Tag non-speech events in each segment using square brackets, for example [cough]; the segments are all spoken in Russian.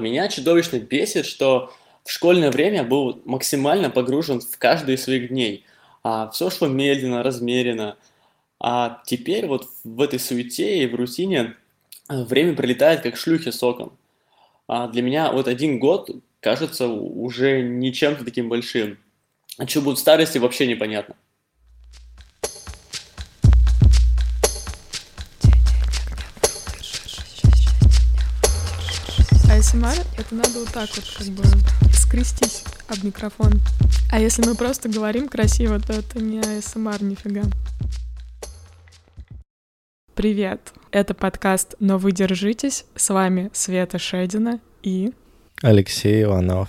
Меня чудовищно бесит, что в школьное время был максимально погружен в каждый из своих дней. А все шло медленно, размеренно. А теперь вот в этой суете и в рутине э, время пролетает как шлюхи соком. А для меня вот один год кажется уже не чем-то таким большим. А что будет в старости, вообще непонятно. АСМР это надо вот так вот как бы скрестись об микрофон. А если мы просто говорим красиво, то это не АСМР нифига. Привет! Это подкаст «Но вы держитесь». С вами Света Шедина и... Алексей Иванов.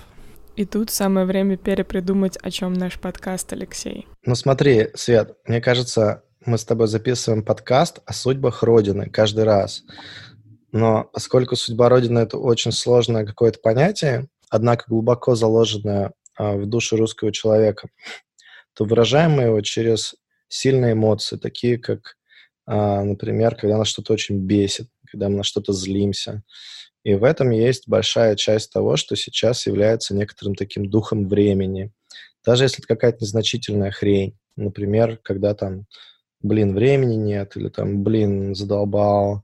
И тут самое время перепридумать, о чем наш подкаст, Алексей. Ну смотри, Свет, мне кажется, мы с тобой записываем подкаст о судьбах Родины каждый раз. Но поскольку судьба Родины — это очень сложное какое-то понятие, однако глубоко заложенное а, в душу русского человека, то выражаем мы его через сильные эмоции, такие как, а, например, когда нас что-то очень бесит, когда мы на что-то злимся. И в этом есть большая часть того, что сейчас является некоторым таким духом времени. Даже если это какая-то незначительная хрень. Например, когда там блин, времени нет, или там, блин, задолбал,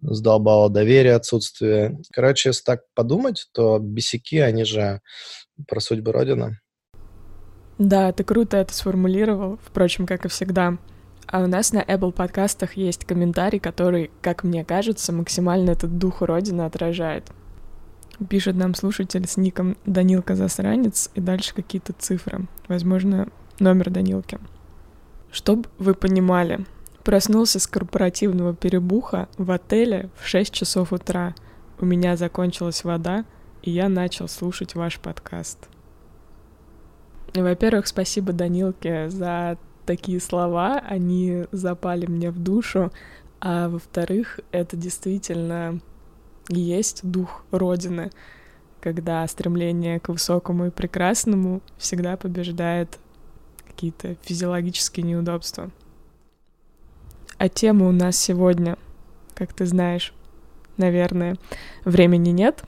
задолбало доверие, отсутствие. Короче, если так подумать, то бесяки, они же про судьбу Родины. Да, ты круто это сформулировал, впрочем, как и всегда. А у нас на Apple подкастах есть комментарий, который, как мне кажется, максимально этот дух Родины отражает. Пишет нам слушатель с ником Данилка Засранец и дальше какие-то цифры. Возможно, номер Данилки. Чтоб вы понимали, проснулся с корпоративного перебуха в отеле в 6 часов утра. У меня закончилась вода, и я начал слушать ваш подкаст. Во-первых, спасибо Данилке за такие слова, они запали мне в душу. А во-вторых, это действительно есть дух Родины, когда стремление к высокому и прекрасному всегда побеждает какие-то физиологические неудобства. А тема у нас сегодня, как ты знаешь, наверное, времени нет.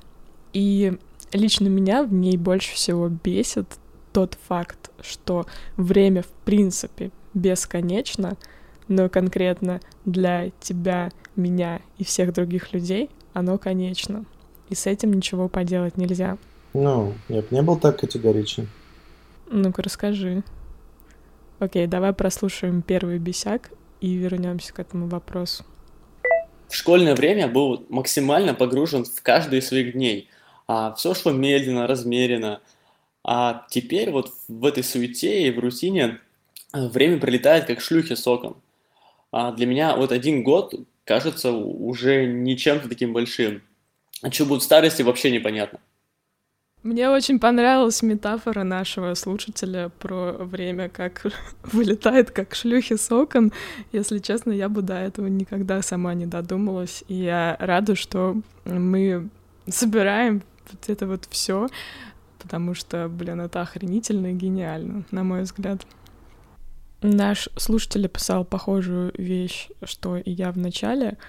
И лично меня в ней больше всего бесит тот факт, что время в принципе бесконечно, но конкретно для тебя, меня и всех других людей оно конечно. И с этим ничего поделать нельзя. Ну, я бы не был так категоричен. Ну-ка, расскажи. Окей, давай прослушаем первый бесяк и вернемся к этому вопросу. В школьное время был максимально погружен в каждый из своих дней. А все шло медленно, размеренно. А теперь вот в этой суете и в рутине э, время пролетает как шлюхи соком. А для меня вот один год кажется уже не чем-то таким большим. А что будет в старости, вообще непонятно. Мне очень понравилась метафора нашего слушателя про время, как [laughs] вылетает, как шлюхи с окон. Если честно, я бы до этого никогда сама не додумалась. И я рада, что мы собираем вот это вот все, потому что, блин, это охренительно и гениально, на мой взгляд. Наш слушатель описал похожую вещь, что и я в начале —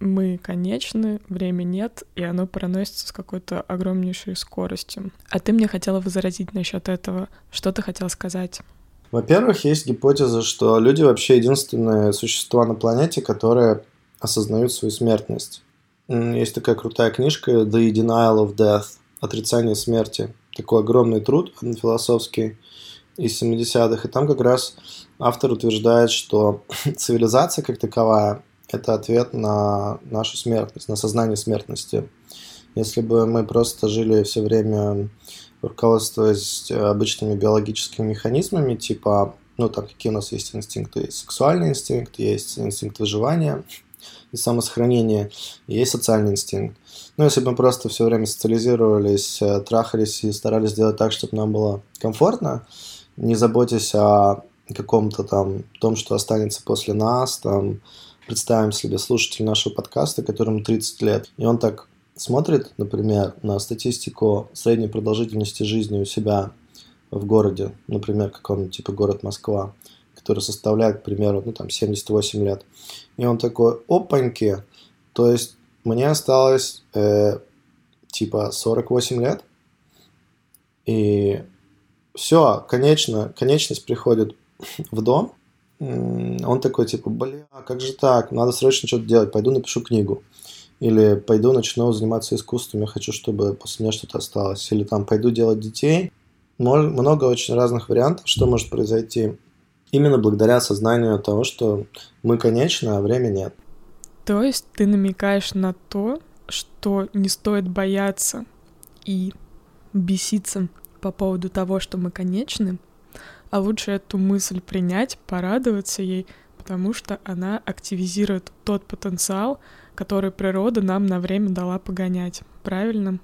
мы конечны, время нет, и оно проносится с какой-то огромнейшей скоростью. А ты мне хотела возразить насчет этого. Что ты хотел сказать? Во-первых, есть гипотеза, что люди вообще единственные существа на планете, которые осознают свою смертность. Есть такая крутая книжка «The Denial of Death» «Отрицание смерти». Такой огромный труд философский из 70-х. И там как раз автор утверждает, что [clears throat] цивилизация как таковая это ответ на нашу смертность, на сознание смертности. Если бы мы просто жили все время руководствуясь обычными биологическими механизмами, типа, ну, там, какие у нас есть инстинкты? Есть сексуальный инстинкт, есть инстинкт выживания и самосохранения, есть социальный инстинкт. Ну, если бы мы просто все время социализировались, э, трахались и старались сделать так, чтобы нам было комфортно, не заботясь о каком-то там том, что останется после нас, там, представим себе слушатель нашего подкаста, которому 30 лет, и он так смотрит, например, на статистику средней продолжительности жизни у себя в городе, например, каком-нибудь типа город Москва, который составляет, к примеру, ну, там 78 лет. И он такой, опаньки, то есть мне осталось э, типа 48 лет, и все, конечно, конечность приходит [laughs] в дом, он такой, типа, бля, как же так, надо срочно что-то делать, пойду напишу книгу. Или пойду начну заниматься искусством, я хочу, чтобы после меня что-то осталось. Или там пойду делать детей. Много очень разных вариантов, что может произойти. Именно благодаря осознанию того, что мы конечны, а времени нет. То есть ты намекаешь на то, что не стоит бояться и беситься по поводу того, что мы конечны, а лучше эту мысль принять, порадоваться ей, потому что она активизирует тот потенциал, который природа нам на время дала погонять. Правильно?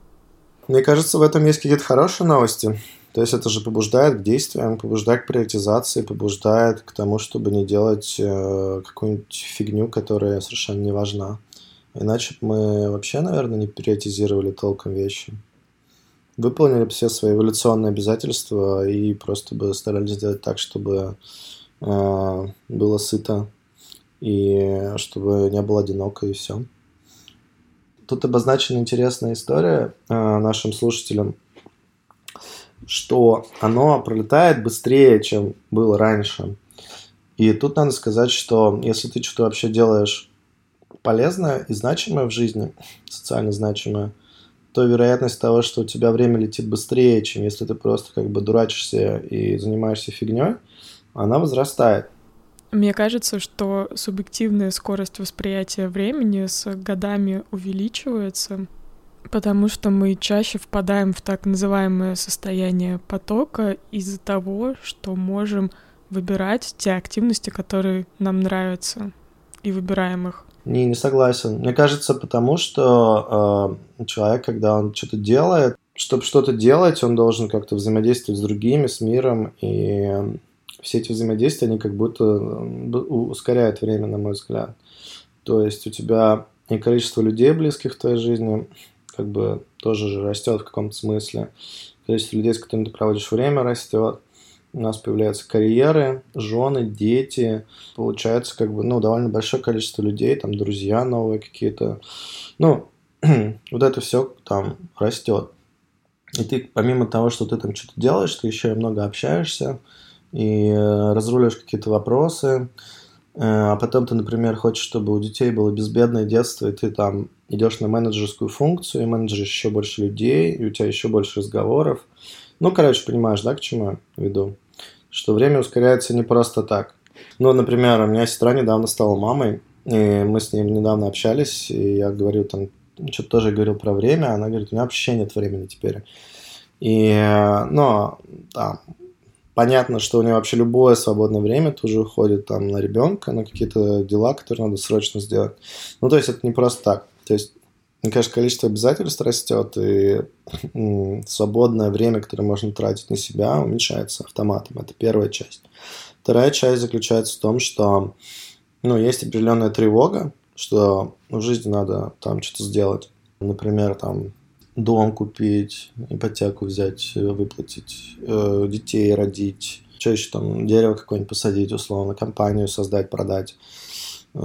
Мне кажется, в этом есть какие-то хорошие новости. То есть это же побуждает к действиям, побуждает к приоритизации, побуждает к тому, чтобы не делать э, какую-нибудь фигню, которая совершенно не важна. Иначе мы вообще, наверное, не приоритизировали толком вещи. Выполнили все свои эволюционные обязательства и просто бы старались сделать так, чтобы э, было сыто и чтобы не было одиноко, и все. Тут обозначена интересная история э, нашим слушателям, что оно пролетает быстрее, чем было раньше. И тут надо сказать, что если ты что-то вообще делаешь полезное и значимое в жизни, социально значимое, то вероятность того, что у тебя время летит быстрее, чем если ты просто как бы дурачишься и занимаешься фигней, она возрастает. Мне кажется, что субъективная скорость восприятия времени с годами увеличивается, потому что мы чаще впадаем в так называемое состояние потока из-за того, что можем выбирать те активности, которые нам нравятся, и выбираем их. Не, не согласен. Мне кажется, потому что э, человек, когда он что-то делает, чтобы что-то делать, он должен как-то взаимодействовать с другими, с миром, и все эти взаимодействия, они как будто ускоряют время, на мой взгляд. То есть у тебя и количество людей, близких в твоей жизни, как бы тоже же растет в каком-то смысле. Количество людей, с которыми ты проводишь время, растет. У нас появляются карьеры, жены, дети. Получается, как бы, ну, довольно большое количество людей, там, друзья новые какие-то. Ну, [clears throat] вот это все там растет. И ты, помимо того, что ты там что-то делаешь, ты еще и много общаешься, и э, разруливаешь какие-то вопросы, э, а потом ты, например, хочешь, чтобы у детей было безбедное детство, и ты там идешь на менеджерскую функцию, и менеджеришь еще больше людей, и у тебя еще больше разговоров. Ну, короче, понимаешь, да, к чему я веду? Что время ускоряется не просто так. Ну, например, у меня сестра недавно стала мамой, и мы с ней недавно общались, и я говорю там, что-то тоже говорил про время, она говорит, у меня вообще нет времени теперь. И, ну, там, Понятно, что у нее вообще любое свободное время тоже уходит там на ребенка, на какие-то дела, которые надо срочно сделать. Ну, то есть это не просто так. То есть, мне кажется, количество обязательств растет, и свободное время, которое можно тратить на себя, уменьшается автоматом. Это первая часть. Вторая часть заключается в том, что ну, есть определенная тревога, что в жизни надо там что-то сделать. Например, там дом купить, ипотеку взять, выплатить, э, детей родить, что еще там, дерево какое-нибудь посадить, условно, компанию создать, продать, э,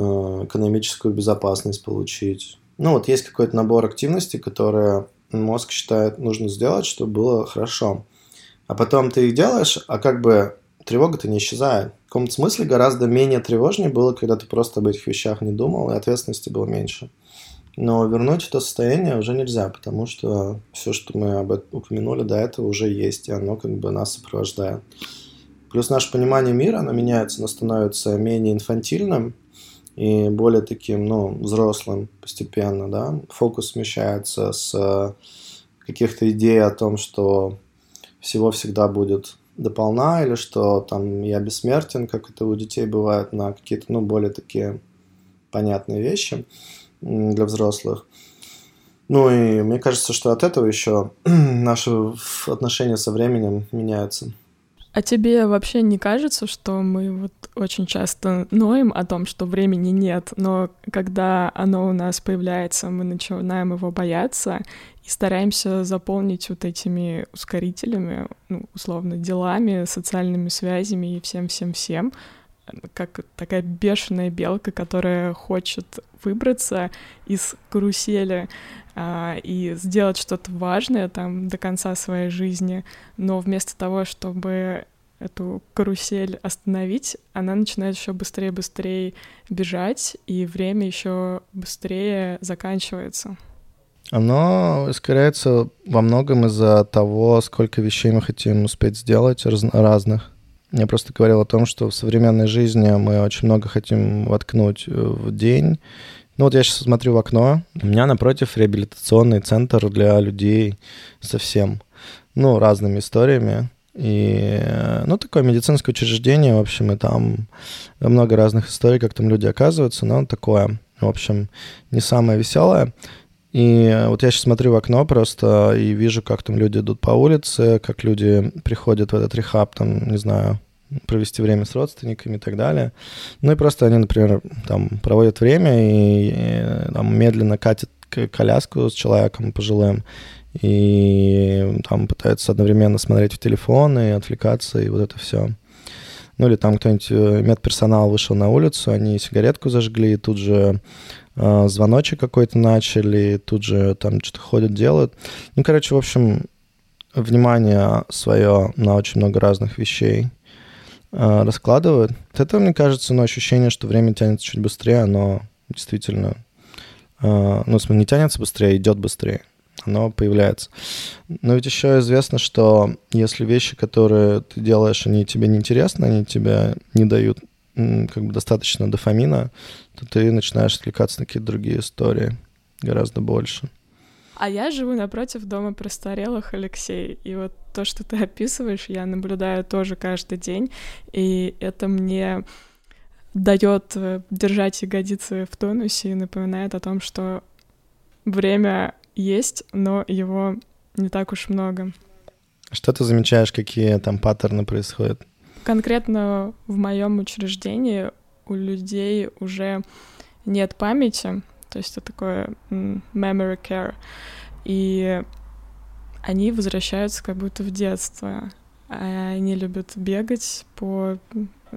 экономическую безопасность получить. Ну вот есть какой-то набор активностей, которые мозг считает нужно сделать, чтобы было хорошо. А потом ты их делаешь, а как бы тревога-то не исчезает. В каком-то смысле гораздо менее тревожнее было, когда ты просто об этих вещах не думал, и ответственности было меньше. Но вернуть это состояние уже нельзя, потому что все, что мы об этом упомянули до этого, уже есть, и оно как бы нас сопровождает. Плюс наше понимание мира, оно меняется, оно становится менее инфантильным и более таким, ну, взрослым постепенно, да. Фокус смещается с каких-то идей о том, что всего всегда будет дополна, или что там я бессмертен, как это у детей бывает, на какие-то, ну, более такие понятные вещи для взрослых. Ну и мне кажется, что от этого еще [clears throat] наши отношения со временем меняются. А тебе вообще не кажется, что мы вот очень часто ноем о том, что времени нет, но когда оно у нас появляется, мы начинаем его бояться и стараемся заполнить вот этими ускорителями, ну, условно, делами, социальными связями и всем-всем-всем, как такая бешеная белка, которая хочет выбраться из карусели а, и сделать что-то важное там до конца своей жизни, но вместо того, чтобы эту карусель остановить, она начинает еще быстрее быстрее бежать, и время еще быстрее заканчивается. Оно ускоряется во многом из-за того, сколько вещей мы хотим успеть сделать раз- разных. Я просто говорил о том, что в современной жизни мы очень много хотим воткнуть э, в день. Ну вот я сейчас смотрю в окно, у меня напротив реабилитационный центр для людей совсем, ну, разными историями. И, ну, такое медицинское учреждение, в общем, и там много разных историй, как там люди оказываются, но такое, в общем, не самое веселое. И вот я сейчас смотрю в окно просто и вижу, как там люди идут по улице, как люди приходят в этот рехаб, там, не знаю, провести время с родственниками и так далее. Ну и просто они, например, там проводят время и, и там медленно катят коляску с человеком пожилым, и там пытаются одновременно смотреть в телефон и отвлекаться, и вот это все. Ну или там кто-нибудь, э, медперсонал вышел на улицу, они сигаретку зажгли, и тут же э, звоночек какой-то начали, тут же там что-то ходят, делают. Ну, короче, в общем, внимание свое на очень много разных вещей э, раскладывают. От мне кажется, ну, ощущение, что время тянется чуть быстрее, оно действительно, э, ну, в смысле, не тянется быстрее, а идет быстрее оно появляется. Но ведь еще известно, что если вещи, которые ты делаешь, они тебе не интересны, они тебе не дают как бы достаточно дофамина, то ты начинаешь отвлекаться на какие-то другие истории гораздо больше. А я живу напротив дома престарелых, Алексей, и вот то, что ты [laughs] описываешь, я наблюдаю тоже каждый день, и это мне дает э, держать ягодицы в тонусе и напоминает о том, что время есть, но его не так уж много. Что ты замечаешь, какие там паттерны происходят? Конкретно в моем учреждении у людей уже нет памяти, то есть это такое memory care, и они возвращаются как будто в детство. Они любят бегать по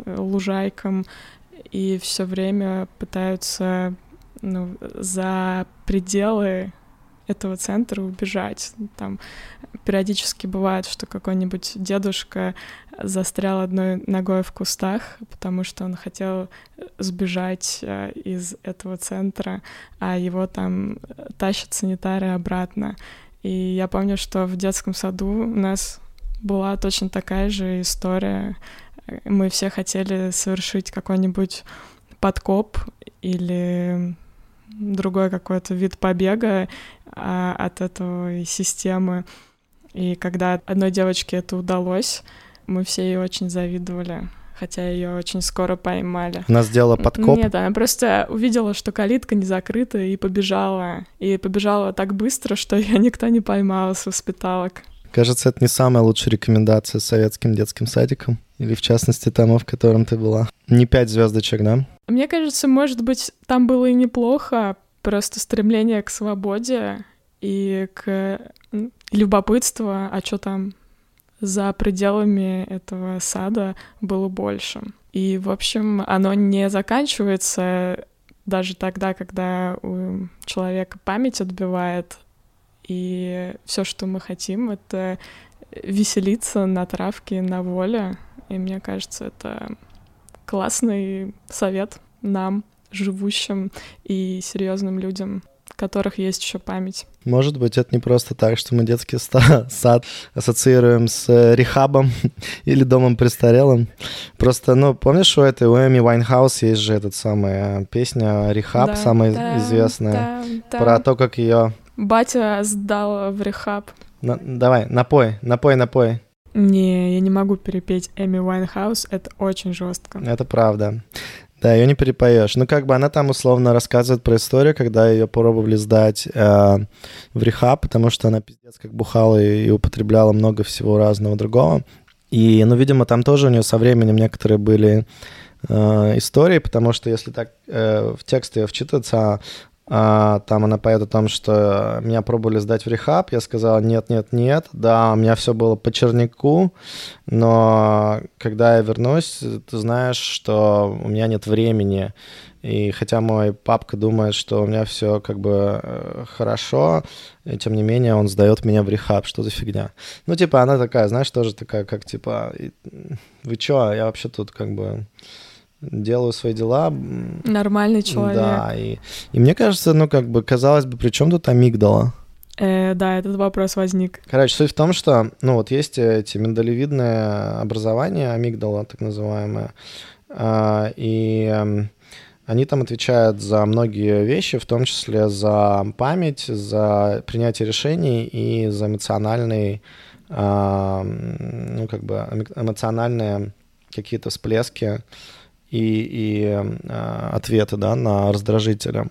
лужайкам и все время пытаются ну, за пределы этого центра убежать. Там периодически бывает, что какой-нибудь дедушка застрял одной ногой в кустах, потому что он хотел сбежать э, из этого центра, а его там тащат санитары обратно. И я помню, что в детском саду у нас была точно такая же история. Мы все хотели совершить какой-нибудь подкоп или другой какой-то вид побега а, от этой системы. И когда одной девочке это удалось, мы все ей очень завидовали хотя ее очень скоро поймали. Она сделала подкоп? Нет, она просто увидела, что калитка не закрыта, и побежала. И побежала так быстро, что ее никто не поймал с воспиталок. Кажется, это не самая лучшая рекомендация советским детским садикам. Или, в частности, тому, в котором ты была. Не пять звездочек, да? Мне кажется, может быть, там было и неплохо, просто стремление к свободе и к любопытству, а что там за пределами этого сада было больше. И, в общем, оно не заканчивается даже тогда, когда у человека память отбивает, и все, что мы хотим, это веселиться на травке, на воле. И мне кажется, это классный совет нам, живущим и серьезным людям, у которых есть еще память. Может быть, это не просто так, что мы детский сад ассоциируем с э, рехабом [laughs] или домом престарелым. Просто, ну, помнишь, у этой у Эми Уайнхаус есть же эта самая песня «Rehab», да, самая да, известная, да, да. про то, как ее Батя сдал в рехаб. На, давай, напой, напой, напой. Не, я не могу перепеть Эми Уайнхаус, это очень жестко. Это правда. Да, ее не перепоешь. Ну, как бы она там условно рассказывает про историю, когда ее пробовали сдать э, в рехаб, потому что она пиздец как бухала и, и употребляла много всего разного другого. И, ну, видимо, там тоже у нее со временем некоторые были э, истории, потому что если так э, в текст ее вчитываться, там она поет о том, что меня пробовали сдать в рехаб, я сказал нет, нет, нет, да, у меня все было по чернику, но когда я вернусь, ты знаешь, что у меня нет времени, и хотя мой папка думает, что у меня все как бы э, хорошо, тем не менее он сдает меня в рехаб, что за фигня. Ну, типа, она такая, знаешь, тоже такая, как типа, вы чё, я вообще тут как бы делаю свои дела. Нормальный человек. Да, и, и мне кажется, ну, как бы, казалось бы, при чем тут амигдала? Э, да, этот вопрос возник. Короче, суть в том, что, ну, вот есть эти миндалевидные образования, амигдала, так называемые, э, и э, они там отвечают за многие вещи, в том числе за память, за принятие решений и за эмоциональный, э, ну, как бы, эмоциональные какие-то всплески, и, и э, ответы да, на раздражителя.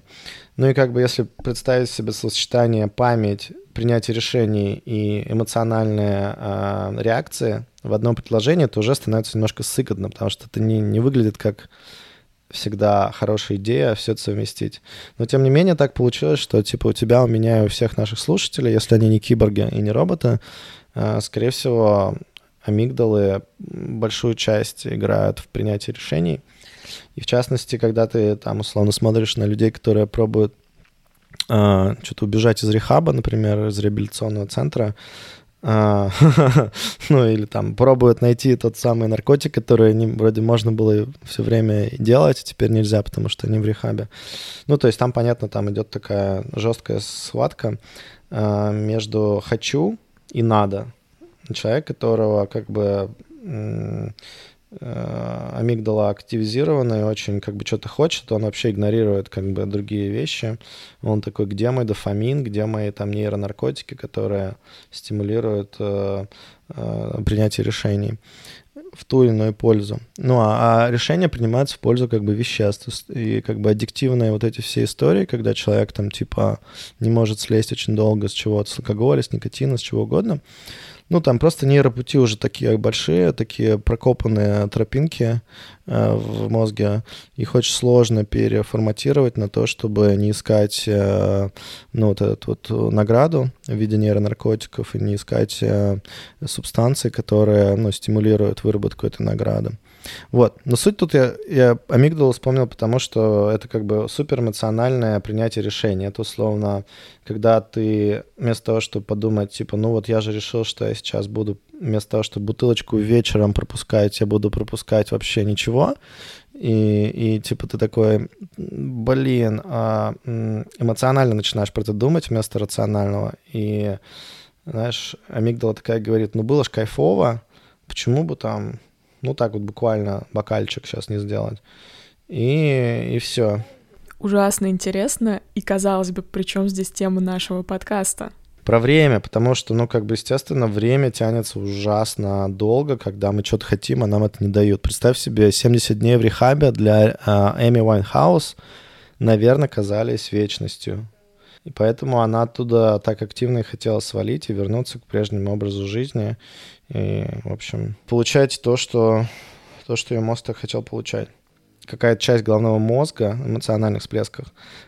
Ну и как бы если представить себе сочетание память, принятие решений и эмоциональные э, реакции в одном предложении, то уже становится немножко сыкотно, потому что это не, не выглядит как всегда хорошая идея все это совместить. Но тем не менее так получилось, что типа у тебя, у меня и у всех наших слушателей, если они не киборги и не роботы, э, скорее всего, амигдалы большую часть играют в принятии решений. И в частности, когда ты там условно смотришь на людей, которые пробуют э, что-то убежать из рехаба, например, из реабилитационного центра, э, [laughs] ну или там пробуют найти тот самый наркотик, который они, вроде можно было все время делать, а теперь нельзя, потому что они в рехабе. Ну то есть там, понятно, там идет такая жесткая схватка э, между «хочу» и «надо». Человек, которого как бы Э, амигдала активизирована и очень как бы что-то хочет, он вообще игнорирует как бы другие вещи. Он такой, где мой дофамин, где мои там нейронаркотики, которые стимулируют э, э, принятие решений в ту или иную пользу. Ну, а, а решения принимаются в пользу как бы веществ. И как бы аддиктивные вот эти все истории, когда человек там типа не может слезть очень долго с чего-то, с алкоголя, с никотина, с чего угодно, ну, там просто нейропути уже такие большие, такие прокопанные тропинки э, в мозге. Их очень сложно переформатировать на то, чтобы не искать, э, ну, вот эту вот награду в виде нейронаркотиков и не искать э, субстанции, которые, ну, стимулируют выработку этой награды. Вот. Но суть тут я, я амигдалу вспомнил, потому что это как бы супер эмоциональное принятие решения. Это условно, когда ты вместо того, чтобы подумать, типа, ну вот я же решил, что я сейчас буду, вместо того, чтобы бутылочку вечером пропускать, я буду пропускать вообще ничего. И, и типа ты такой, блин, а, эмоционально начинаешь про это думать вместо рационального. И знаешь, амигдала такая говорит, ну было ж кайфово, почему бы там ну так вот буквально бокальчик сейчас не сделать. И, и все. Ужасно интересно. И казалось бы, при чем здесь тема нашего подкаста? Про время, потому что, ну, как бы, естественно, время тянется ужасно долго, когда мы что-то хотим, а нам это не дают. Представь себе, 70 дней в рехабе для э, Эми Уайнхаус, наверное, казались вечностью. И поэтому она оттуда так активно и хотела свалить и вернуться к прежнему образу жизни. И, в общем, получать то, что, то, что ее мозг так хотел получать. Какая-то часть головного мозга, эмоциональных всплесках,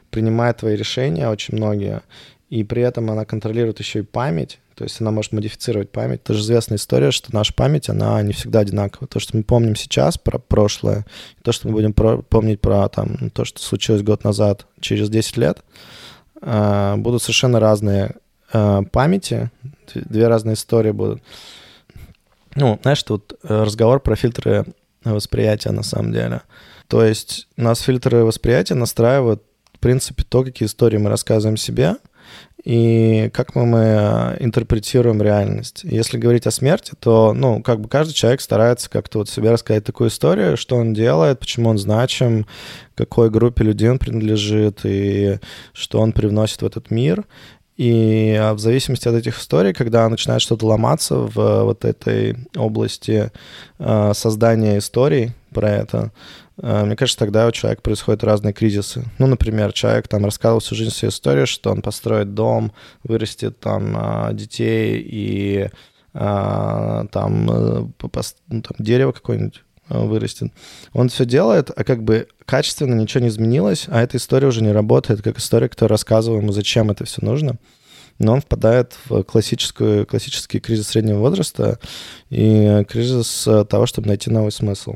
принимает твои решения, очень многие, и при этом она контролирует еще и память, то есть она может модифицировать память. Это же известная история, что наша память, она не всегда одинакова. То, что мы помним сейчас про прошлое, то, что мы будем про помнить про там, то, что случилось год назад, через 10 лет, будут совершенно разные э, памяти, две разные истории будут. Ну, знаешь, тут э, разговор про фильтры восприятия на самом деле. То есть нас фильтры восприятия настраивают, в принципе, то, какие истории мы рассказываем себе, и как мы, мы э, интерпретируем реальность. Если говорить о смерти, то, ну, как бы каждый человек старается как-то вот себе рассказать такую историю, что он делает, почему он значим, какой группе людей он принадлежит и что он привносит в этот мир. И а, в зависимости от этих историй, когда начинает что-то ломаться в вот этой области э, создания историй про это, мне кажется, тогда у человека происходят разные кризисы. Ну, например, человек там рассказывал всю жизнь свою историю, что он построит дом, вырастет там э, детей и там, ну, там дерево какое-нибудь вырастет. Он все делает, а как бы качественно ничего не изменилось, а эта история уже не работает, как история, которая рассказывала ему, зачем это все нужно. Но он впадает в классическую, классический кризис среднего возраста и кризис того, чтобы найти новый смысл.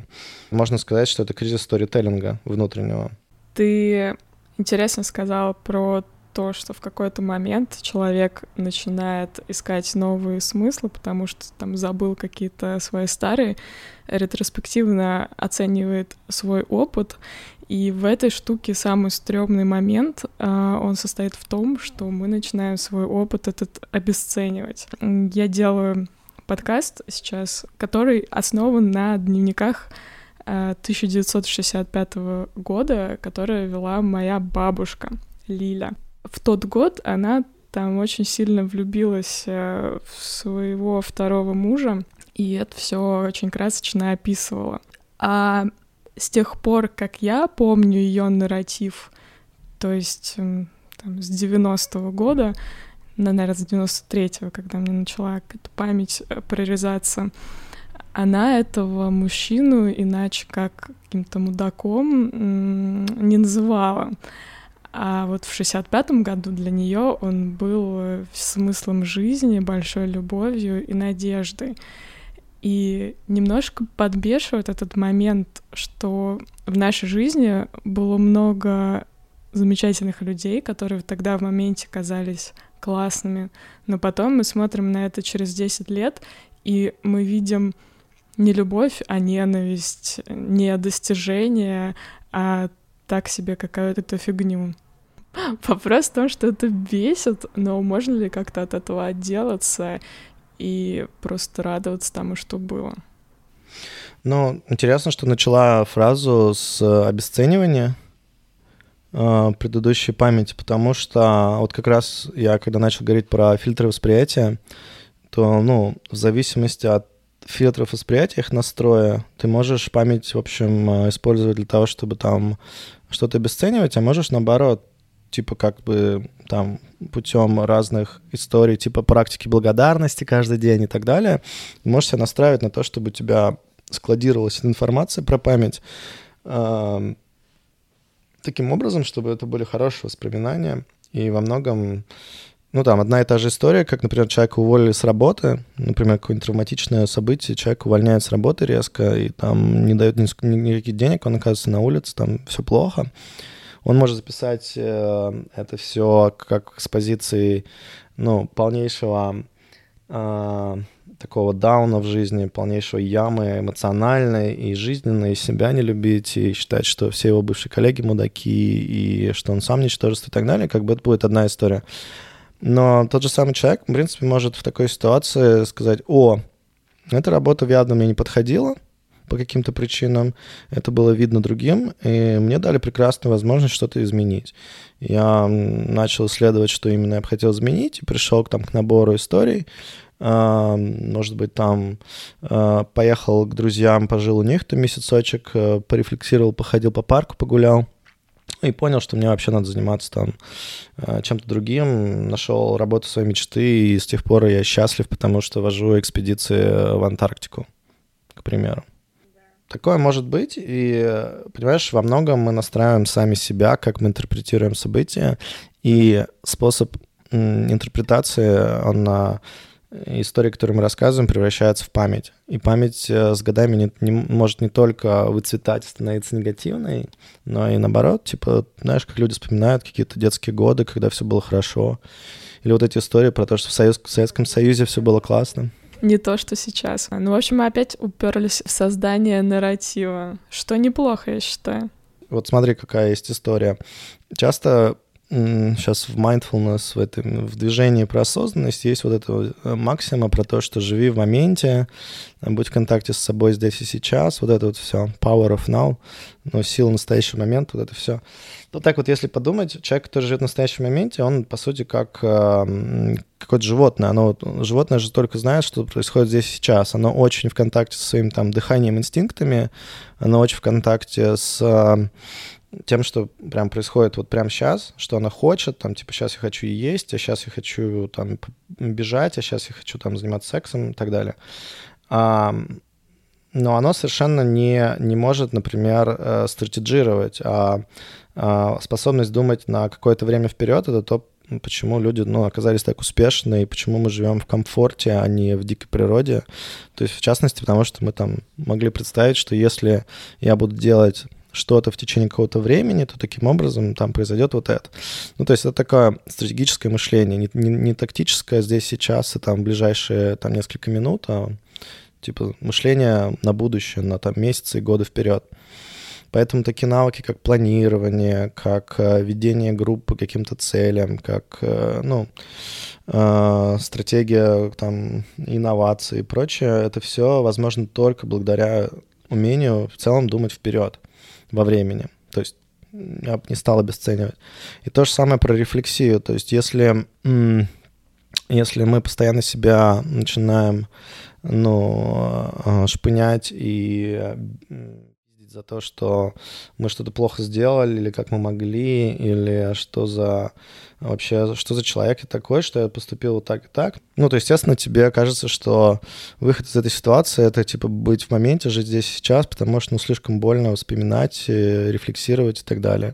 Можно сказать, что это кризис сторителлинга внутреннего. Ты интересно сказал про то, что в какой-то момент человек начинает искать новые смыслы, потому что там забыл какие-то свои старые, ретроспективно оценивает свой опыт. И в этой штуке самый стрёмный момент, а, он состоит в том, что мы начинаем свой опыт этот обесценивать. Я делаю подкаст сейчас, который основан на дневниках 1965 а, года, который вела моя бабушка Лиля в тот год она там очень сильно влюбилась э, в своего второго мужа, и это все очень красочно описывала. А с тех пор, как я помню ее нарратив, то есть там, с 90-го года, наверное, с 93-го, когда мне начала какая-то память э, прорезаться, она этого мужчину иначе как каким-то мудаком не называла. А вот в 65-м году для нее он был э, смыслом жизни, большой любовью и надеждой. И немножко подбешивает этот момент, что в нашей жизни было много замечательных людей, которые тогда в моменте казались классными, но потом мы смотрим на это через 10 лет, и мы видим не любовь, а ненависть, не достижение, а так себе какую-то фигню. [laughs] Вопрос в том, что это бесит, но можно ли как-то от этого отделаться и просто радоваться тому, что было? Ну, интересно, что начала фразу с обесценивания э, предыдущей памяти, потому что вот как раз я, когда начал говорить про фильтры восприятия, то, ну, в зависимости от фильтров восприятия, их настроя, ты можешь память, в общем, э, использовать для того, чтобы там что-то обесценивать, а можешь, наоборот, типа как бы там путем разных историй, типа практики благодарности каждый день и так далее, можешь себя настраивать на то, чтобы у тебя складировалась информация про память э, таким образом, чтобы это были хорошие воспоминания. И во многом, ну там, одна и та же история, как, например, человека уволили с работы, например, какое-нибудь травматичное событие, человек увольняет с работы резко, и там не дает никаких денег, он оказывается на улице, там все плохо он может записать э, это все как с позиции, ну, полнейшего э, такого дауна в жизни, полнейшего ямы эмоциональной и жизненной, и себя не любить, и считать, что все его бывшие коллеги мудаки, и что он сам ничтожество и так далее, как бы это будет одна история. Но тот же самый человек, в принципе, может в такой ситуации сказать, о, эта работа явно мне не подходила, по каким-то причинам, это было видно другим, и мне дали прекрасную возможность что-то изменить. Я начал исследовать, что именно я бы хотел изменить, и пришел там, к набору историй, а, может быть, там а, поехал к друзьям, пожил у них там месяцочек, а, порефлексировал, походил по парку, погулял, и понял, что мне вообще надо заниматься там чем-то другим. Нашел работу своей мечты, и с тех пор я счастлив, потому что вожу экспедиции в Антарктику, к примеру. Такое может быть, и, понимаешь, во многом мы настраиваем сами себя, как мы интерпретируем события, и способ интерпретации, он на истории, которые мы рассказываем, превращается в память. И память э, с годами не, не, может не только выцветать, становиться негативной, но и наоборот, типа, знаешь, как люди вспоминают какие-то детские годы, когда все было хорошо. Или вот эти истории про то, что в, Союз, в Советском Союзе все было классно не то, что сейчас. Ну, в общем, мы опять уперлись в создание нарратива, что неплохо, я считаю. Вот смотри, какая есть история. Часто сейчас в mindfulness, в, этом, в движении про осознанность есть вот эта э, максима про то, что живи в моменте, будь в контакте с собой здесь и сейчас, вот это вот все, power of now, но сила настоящего момента, вот это все. Вот так вот, если подумать, человек, который живет в настоящем моменте, он, по сути, как э, какое-то животное. Оно, животное же только знает, что происходит здесь и сейчас. Оно очень в контакте со своим там дыханием, инстинктами, оно очень в контакте с э, тем, что прям происходит вот прямо сейчас, что она хочет, там, типа, сейчас я хочу есть, а сейчас я хочу, там, бежать, а сейчас я хочу, там, заниматься сексом и так далее. А, но оно совершенно не, не может, например, э, стратегировать, а, а способность думать на какое-то время вперед — это то, почему люди ну, оказались так успешны, и почему мы живем в комфорте, а не в дикой природе. То есть, в частности, потому что мы там могли представить, что если я буду делать что-то в течение какого-то времени, то таким образом там произойдет вот это. Ну, то есть это такое стратегическое мышление, не, не, не тактическое здесь, сейчас и там ближайшие там несколько минут, а типа мышление на будущее, на там месяцы и годы вперед. Поэтому такие навыки, как планирование, как э, ведение группы к каким-то целям, как, э, ну, э, стратегия там инноваций и прочее, это все возможно только благодаря умению в целом думать вперед во времени. То есть я бы не стал обесценивать. И то же самое про рефлексию. То есть если, если мы постоянно себя начинаем ну, шпынять и за то, что мы что-то плохо сделали, или как мы могли, или что за вообще, что за человек я такой, что я поступил вот так и так. Ну, то, естественно, тебе кажется, что выход из этой ситуации — это, типа, быть в моменте, жить здесь сейчас, потому что, ну, слишком больно вспоминать, э, рефлексировать и так далее.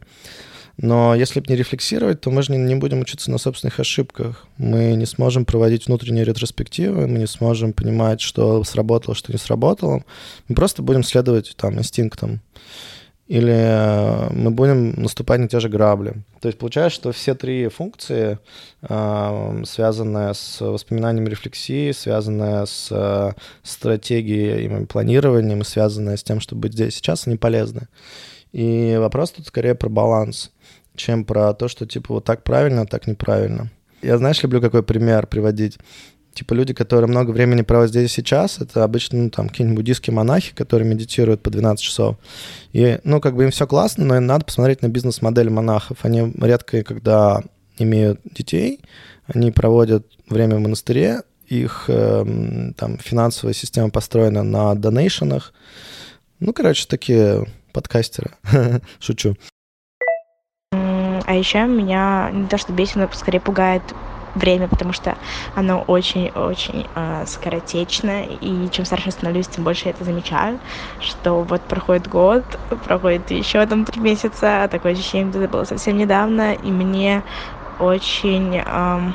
Но если бы не рефлексировать, то мы же не, будем учиться на собственных ошибках. Мы не сможем проводить внутренние ретроспективы, мы не сможем понимать, что сработало, что не сработало. Мы просто будем следовать там инстинктам. Или э, мы будем наступать на те же грабли. То есть получается, что все три функции, э, связанные с воспоминанием рефлексии, связанные с э, стратегией и планированием, и связанные с тем, чтобы быть здесь сейчас, они полезны. И вопрос тут скорее про баланс чем про то, что типа вот так правильно, а так неправильно. Я, знаешь, люблю какой пример приводить. Типа люди, которые много времени проводят здесь и сейчас, это обычно ну, там какие-нибудь буддийские монахи, которые медитируют по 12 часов. И, ну, как бы им все классно, но им надо посмотреть на бизнес-модель монахов. Они редко, когда имеют детей, они проводят время в монастыре, их э, там финансовая система построена на донейшенах. Ну, короче, такие подкастеры. [laughs] Шучу. А еще меня не то что бесит, но скорее пугает время, потому что оно очень-очень э, скоротечно, и чем старше становлюсь, тем больше я это замечаю, что вот проходит год, проходит еще там три месяца, такое ощущение, что это было совсем недавно, и мне очень э,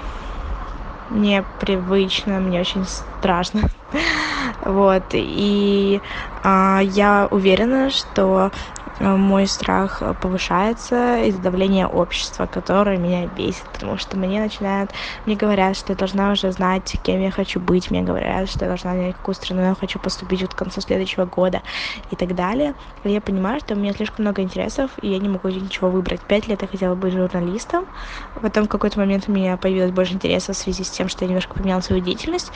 непривычно, мне очень страшно, [laughs] вот, и э, я уверена, что мой страх э, повышается из-за давления общества, которое меня бесит, потому что мне начинают, мне говорят, что я должна уже знать, кем я хочу быть, мне говорят, что я должна знать, какую страну я хочу поступить вот к концу следующего года и так далее. И я понимаю, что у меня слишком много интересов, и я не могу ничего выбрать. Пять лет я хотела быть журналистом, потом в какой-то момент у меня появилось больше интереса в связи с тем, что я немножко поменяла свою деятельность,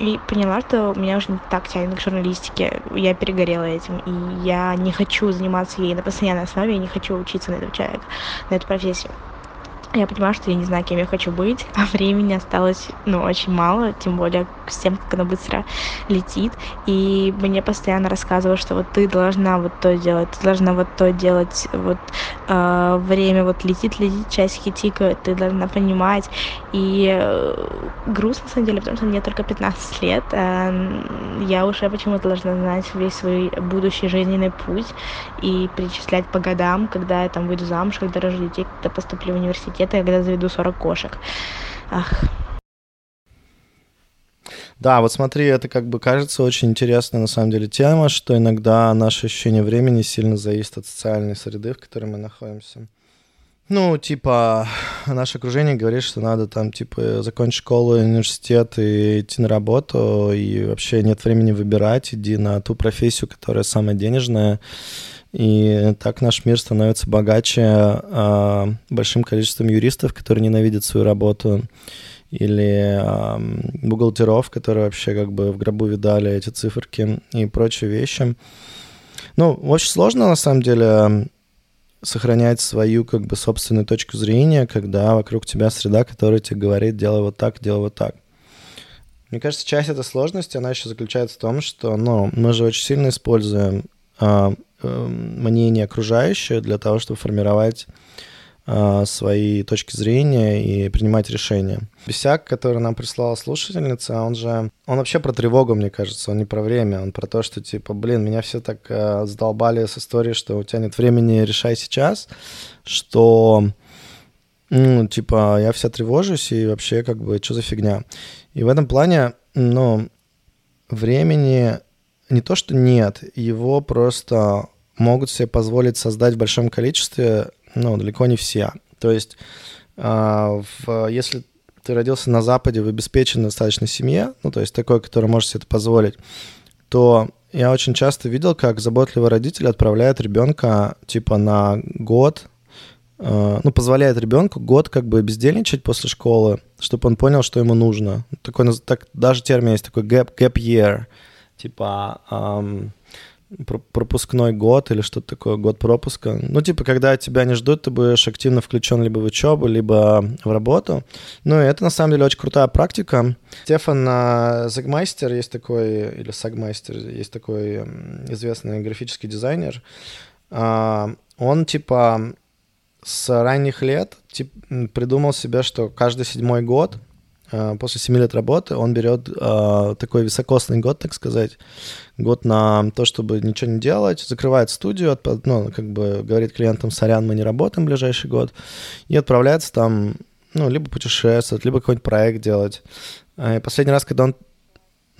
и поняла, что меня уже не так тянет к журналистике. Я перегорела этим, и я не хочу заниматься ей на постоянной основе, я не хочу учиться на этого человека, на эту профессию я понимаю, что я не знаю, кем я хочу быть, а времени осталось, ну, очень мало, тем более с тем, как оно быстро летит, и мне постоянно рассказывают, что вот ты должна вот то делать, ты должна вот то делать, вот э, время вот летит, летит, часики тикают, ты должна понимать, и э, грустно, на самом деле, потому что мне только 15 лет, э, я уже почему-то должна знать весь свой будущий жизненный путь и перечислять по годам, когда я там выйду замуж, когда рожу детей, когда поступлю в университет, я когда заведу 40 кошек. Ах. Да, вот смотри, это как бы кажется очень интересной на самом деле тема, что иногда наше ощущение времени сильно зависит от социальной среды, в которой мы находимся. Ну, типа, наше окружение говорит, что надо там, типа, закончить школу, университет и идти на работу, и вообще нет времени выбирать, иди на ту профессию, которая самая денежная, и так наш мир становится богаче э, большим количеством юристов, которые ненавидят свою работу, или э, бухгалтеров, которые вообще как бы в гробу видали эти циферки и прочие вещи. Ну, очень сложно на самом деле сохранять свою как бы собственную точку зрения, когда вокруг тебя среда, которая тебе говорит, делай вот так, делай вот так. Мне кажется, часть этой сложности, она еще заключается в том, что ну, мы же очень сильно используем Эм, мнение окружающее для того, чтобы формировать э, свои точки зрения и принимать решения. Бесяк, который нам прислала слушательница, он же, он вообще про тревогу, мне кажется, он не про время, он про то, что типа, блин, меня все так э, задолбали с историей, что у тебя нет времени, решай сейчас, что ну, типа, я вся тревожусь, и вообще, как бы, что за фигня? И в этом плане, ну, времени не то, что нет, его просто могут себе позволить создать в большом количестве, ну, далеко не все. То есть, э, в, если ты родился на Западе в обеспеченной достаточно семье, ну, то есть такой, который может себе это позволить, то я очень часто видел, как заботливый родитель отправляет ребенка типа на год, э, ну, позволяет ребенку год как бы бездельничать после школы, чтобы он понял, что ему нужно. Такой, так, даже термин есть такой gap, gap year, типа эм, пропускной год или что-то такое, год пропуска. Ну, типа, когда тебя не ждут, ты будешь активно включен либо в учебу, либо в работу. Ну, и это, на самом деле, очень крутая практика. Стефан Загмайстер есть такой, или Сагмайстер, есть такой известный графический дизайнер. А, он, типа, с ранних лет тип, придумал себе, что каждый седьмой год после 7 лет работы он берет э, такой високосный год, так сказать, год на то, чтобы ничего не делать, закрывает студию, от, ну, как бы говорит клиентам, сорян, мы не работаем в ближайший год, и отправляется там, ну, либо путешествовать, либо какой-нибудь проект делать. Э, и последний раз, когда он,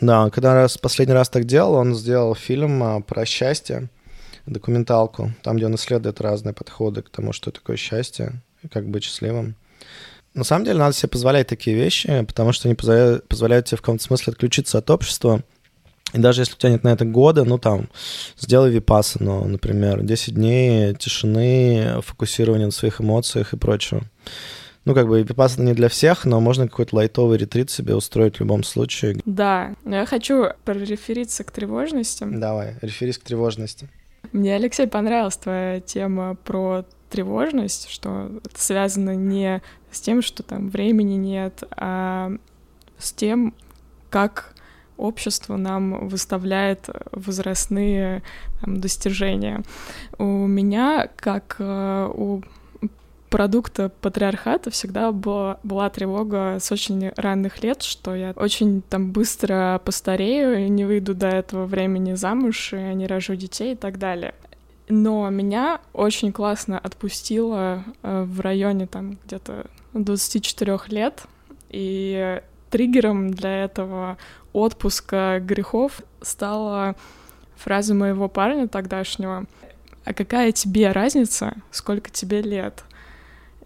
да, когда раз, последний раз так делал, он сделал фильм про счастье, документалку, там, где он исследует разные подходы к тому, что такое счастье, как быть счастливым. На самом деле надо себе позволять такие вещи, потому что они позволяют, позволяют тебе в каком-то смысле отключиться от общества. И даже если у тебя нет на это года, ну там, сделай випассану, например, 10 дней тишины, фокусирования на своих эмоциях и прочего. Ну, как бы випассана не для всех, но можно какой-то лайтовый ретрит себе устроить в любом случае. Да, я хочу прорефериться к тревожности. Давай, реферись к тревожности. Мне, Алексей, понравилась твоя тема про тревожность, что это связано не с тем, что там времени нет, а с тем, как общество нам выставляет возрастные там, достижения. У меня, как э, у продукта патриархата всегда была, была тревога с очень ранних лет, что я очень там быстро постарею, и не выйду до этого времени замуж, и не рожу детей и так далее. Но меня очень классно отпустило э, в районе там где-то 24 лет, и триггером для этого отпуска грехов стала фраза моего парня тогдашнего «А какая тебе разница, сколько тебе лет?»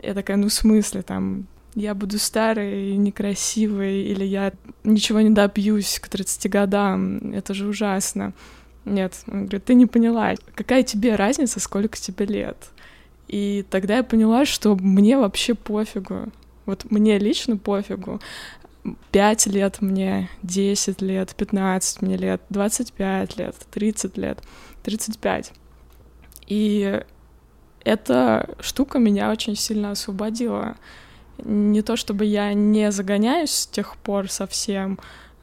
Я такая, ну в смысле, там, я буду старой и некрасивой, или я ничего не добьюсь к 30 годам, это же ужасно. Нет, он говорит, ты не поняла, какая тебе разница, сколько тебе лет? И тогда я поняла, что мне вообще пофигу. Вот мне лично пофигу. Пять лет мне, десять лет, пятнадцать мне лет, двадцать пять лет, тридцать лет, тридцать пять. И эта штука меня очень сильно освободила. Не то чтобы я не загоняюсь с тех пор совсем,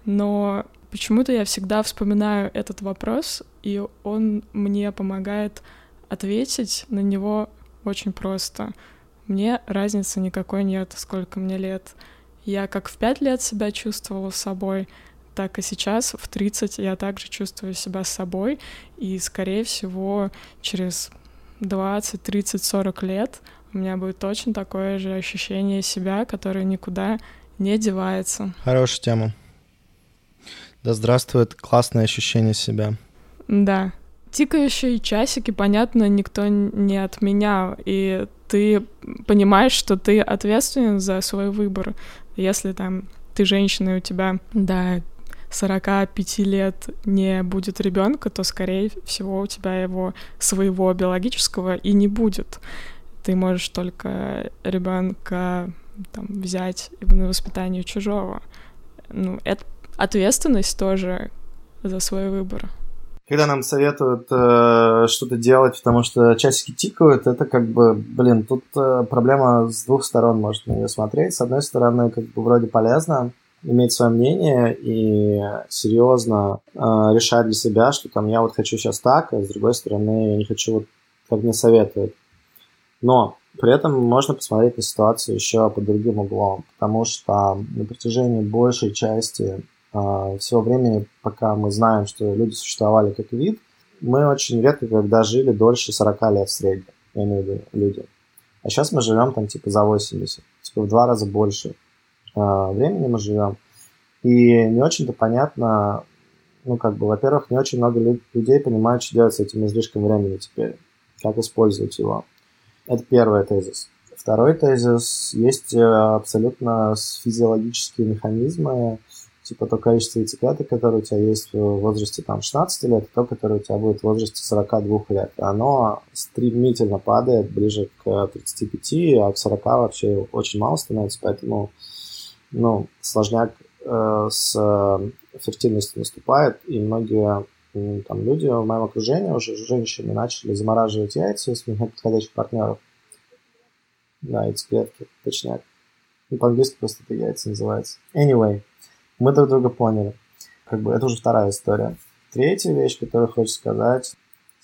но Почему-то я всегда вспоминаю этот вопрос, и он мне помогает ответить на него очень просто. Мне разницы никакой нет, сколько мне лет. Я как в пять лет себя чувствовала собой, так и сейчас в 30 я также чувствую себя собой, и, скорее всего, через 20, 30, 40 лет у меня будет точно такое же ощущение себя, которое никуда не девается. Хорошая тема. Да здравствует классное ощущение себя. Да. Тикающие часики, понятно, никто не отменял, и ты понимаешь, что ты ответственен за свой выбор. Если там ты женщина, и у тебя, да, 45 лет не будет ребенка, то, скорее всего, у тебя его своего биологического и не будет. Ты можешь только ребенка там, взять на воспитание чужого. Ну, это ответственность тоже за свой выбор. Когда нам советуют э, что-то делать, потому что часики тикают, это как бы, блин, тут э, проблема с двух сторон можно ее смотреть. С одной стороны, как бы вроде полезно иметь свое мнение и серьезно э, решать для себя, что там я вот хочу сейчас так, а с другой стороны я не хочу вот как мне советуют. Но При этом можно посмотреть на ситуацию еще под другим углом, потому что на протяжении большей части всего времени, пока мы знаем, что люди существовали как вид, мы очень редко когда жили дольше 40 лет в среднем, я имею в виду люди. А сейчас мы живем там типа за 80, типа в два раза больше э, времени мы живем. И не очень-то понятно, ну как бы, во-первых, не очень много людей понимают, что делать с этим излишком времени теперь, как использовать его. Это первый тезис. Второй тезис. Есть э, абсолютно физиологические механизмы, типа то количество яйцеклеток, которое у тебя есть в возрасте там 16 лет, то, которое у тебя будет в возрасте 42 лет. Оно стремительно падает ближе к 35, а к 40 вообще очень мало становится, поэтому ну, сложняк э, с фертильностью наступает, и многие там, люди в моем окружении, уже женщины, начали замораживать яйца, если нет подходящих партнеров. Да, яйцеклетки, точняк. Ну, по-английски просто это яйца называется. Anyway, мы друг друга поняли. Как бы это уже вторая история. Третья вещь, которую хочу сказать.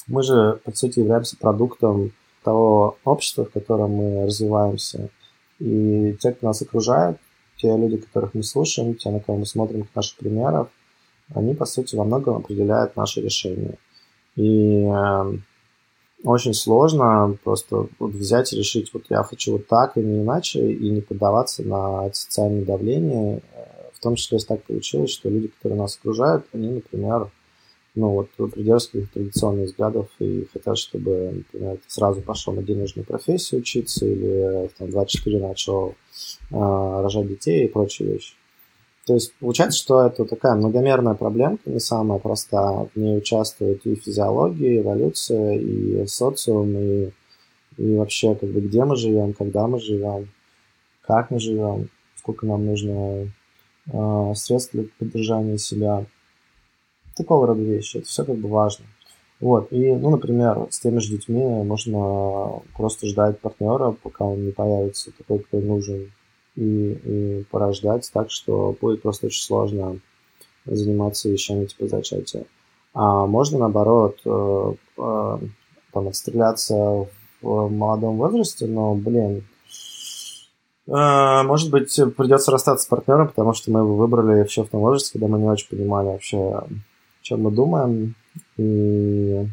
Мы же, по сути, являемся продуктом того общества, в котором мы развиваемся. И те, кто нас окружает, те люди, которых мы слушаем, те, на кого мы смотрим, как наших примеров, они, по сути, во многом определяют наши решения. И э, очень сложно просто вот взять и решить, вот я хочу вот так и не иначе, и не поддаваться на социальное давление. В том числе, так получилось, что люди, которые нас окружают, они, например, ну вот придерживаются традиционных взглядов и хотят, чтобы, например, ты сразу пошел на денежную профессию учиться или там 24 начал э, рожать детей и прочие вещи. То есть получается, что это такая многомерная проблемка, не самая простая. В ней участвует и физиология, и эволюция, и социум, и, и вообще, как бы, где мы живем, когда мы живем, как мы живем, сколько нам нужно э, средств для поддержания себя. Такого рода вещи. Это все как бы важно. Вот, и, ну, например, с теми же детьми можно просто ждать партнера, пока он не появится такой, какой нужен и, и порождать, так что будет просто очень сложно заниматься вещами типа зачатия. А можно, наоборот, э, э, там, отстреляться в молодом возрасте, но, блин, э, может быть, придется расстаться с партнером, потому что мы его выбрали еще в том возрасте, когда мы не очень понимали вообще, чем мы думаем, и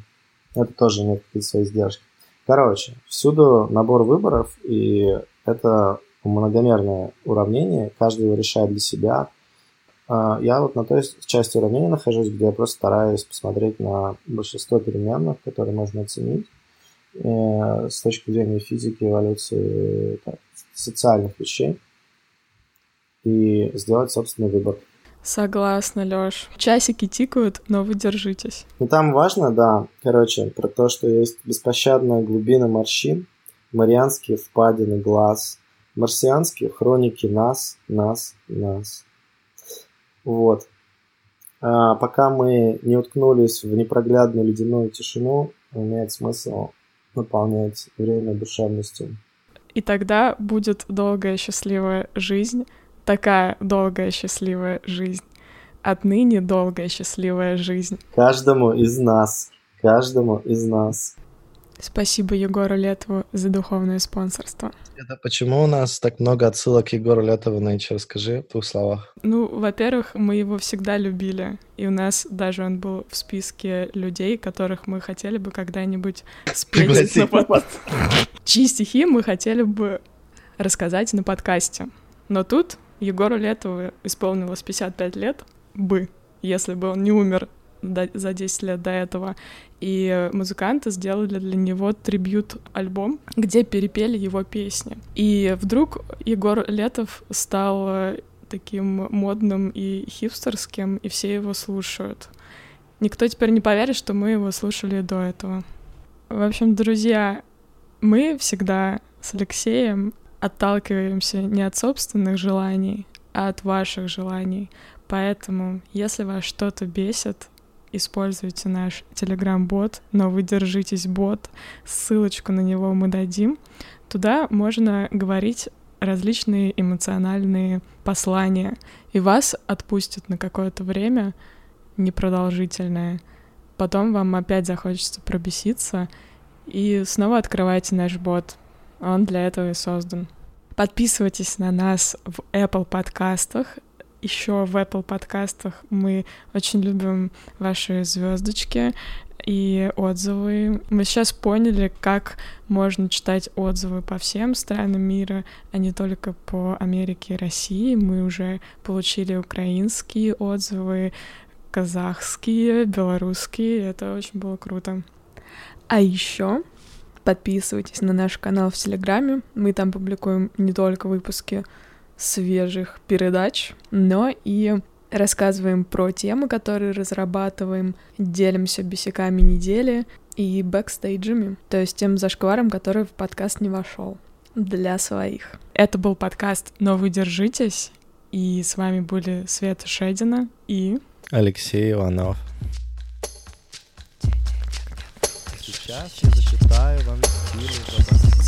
это тоже имеет какие-то свои издержки. Короче, всюду набор выборов, и это многомерное уравнение, каждый его решает для себя. А, я вот на той части уравнения нахожусь, где я просто стараюсь посмотреть на большинство переменных, которые можно оценить э, с точки зрения физики, эволюции, так, социальных вещей и сделать собственный выбор. Согласна, Лёш. Часики тикают, но вы держитесь. Ну там важно, да, короче, про то, что есть беспощадная глубина морщин, марианские впадины глаз, марсианские хроники нас, нас, нас. Вот. А пока мы не уткнулись в непроглядную ледяную тишину, имеет смысл наполнять время душевностью. И тогда будет долгая счастливая жизнь, такая долгая счастливая жизнь. Отныне долгая счастливая жизнь. Каждому из нас. Каждому из нас. Спасибо Егору Летову за духовное спонсорство. Это почему у нас так много отсылок к Егору Летову на Nature? Расскажи в двух словах. Ну, во-первых, мы его всегда любили, и у нас даже он был в списке людей, которых мы хотели бы когда-нибудь спеть на под... [laughs] Чьи стихи мы хотели бы рассказать на подкасте. Но тут Егору Летову исполнилось 55 лет бы, если бы он не умер за 10 лет до этого. И музыканты сделали для него трибют-альбом, где перепели его песни. И вдруг Егор Летов стал э, таким модным и хипстерским, и все его слушают. Никто теперь не поверит, что мы его слушали до этого. В общем, друзья, мы всегда с Алексеем отталкиваемся не от собственных желаний, а от ваших желаний. Поэтому, если вас что-то бесит, используйте наш Telegram-бот, но вы держитесь бот, ссылочку на него мы дадим. Туда можно говорить различные эмоциональные послания, и вас отпустят на какое-то время непродолжительное. Потом вам опять захочется пробеситься, и снова открывайте наш бот. Он для этого и создан. Подписывайтесь на нас в Apple подкастах. Еще в Apple подкастах мы очень любим ваши звездочки и отзывы. Мы сейчас поняли, как можно читать отзывы по всем странам мира, а не только по Америке и России. Мы уже получили украинские отзывы, казахские, белорусские. Это очень было круто. А еще подписывайтесь на наш канал в Телеграме. Мы там публикуем не только выпуски свежих передач, но и рассказываем про темы, которые разрабатываем, делимся бесяками недели и бэкстейджами, то есть тем зашкваром, который в подкаст не вошел для своих. Это был подкаст «Но вы держитесь», и с вами были Света Шедина и... Алексей Иванов. Сейчас я зачитаю вам стиль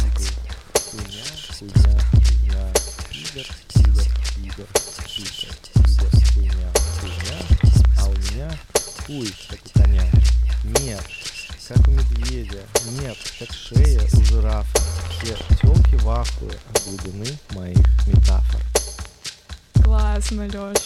хуй, как у коня. Нет, как у медведя. Нет, как шея у жирафа. Все телки в ахуе от глубины моих метафор. Классно, Лёш.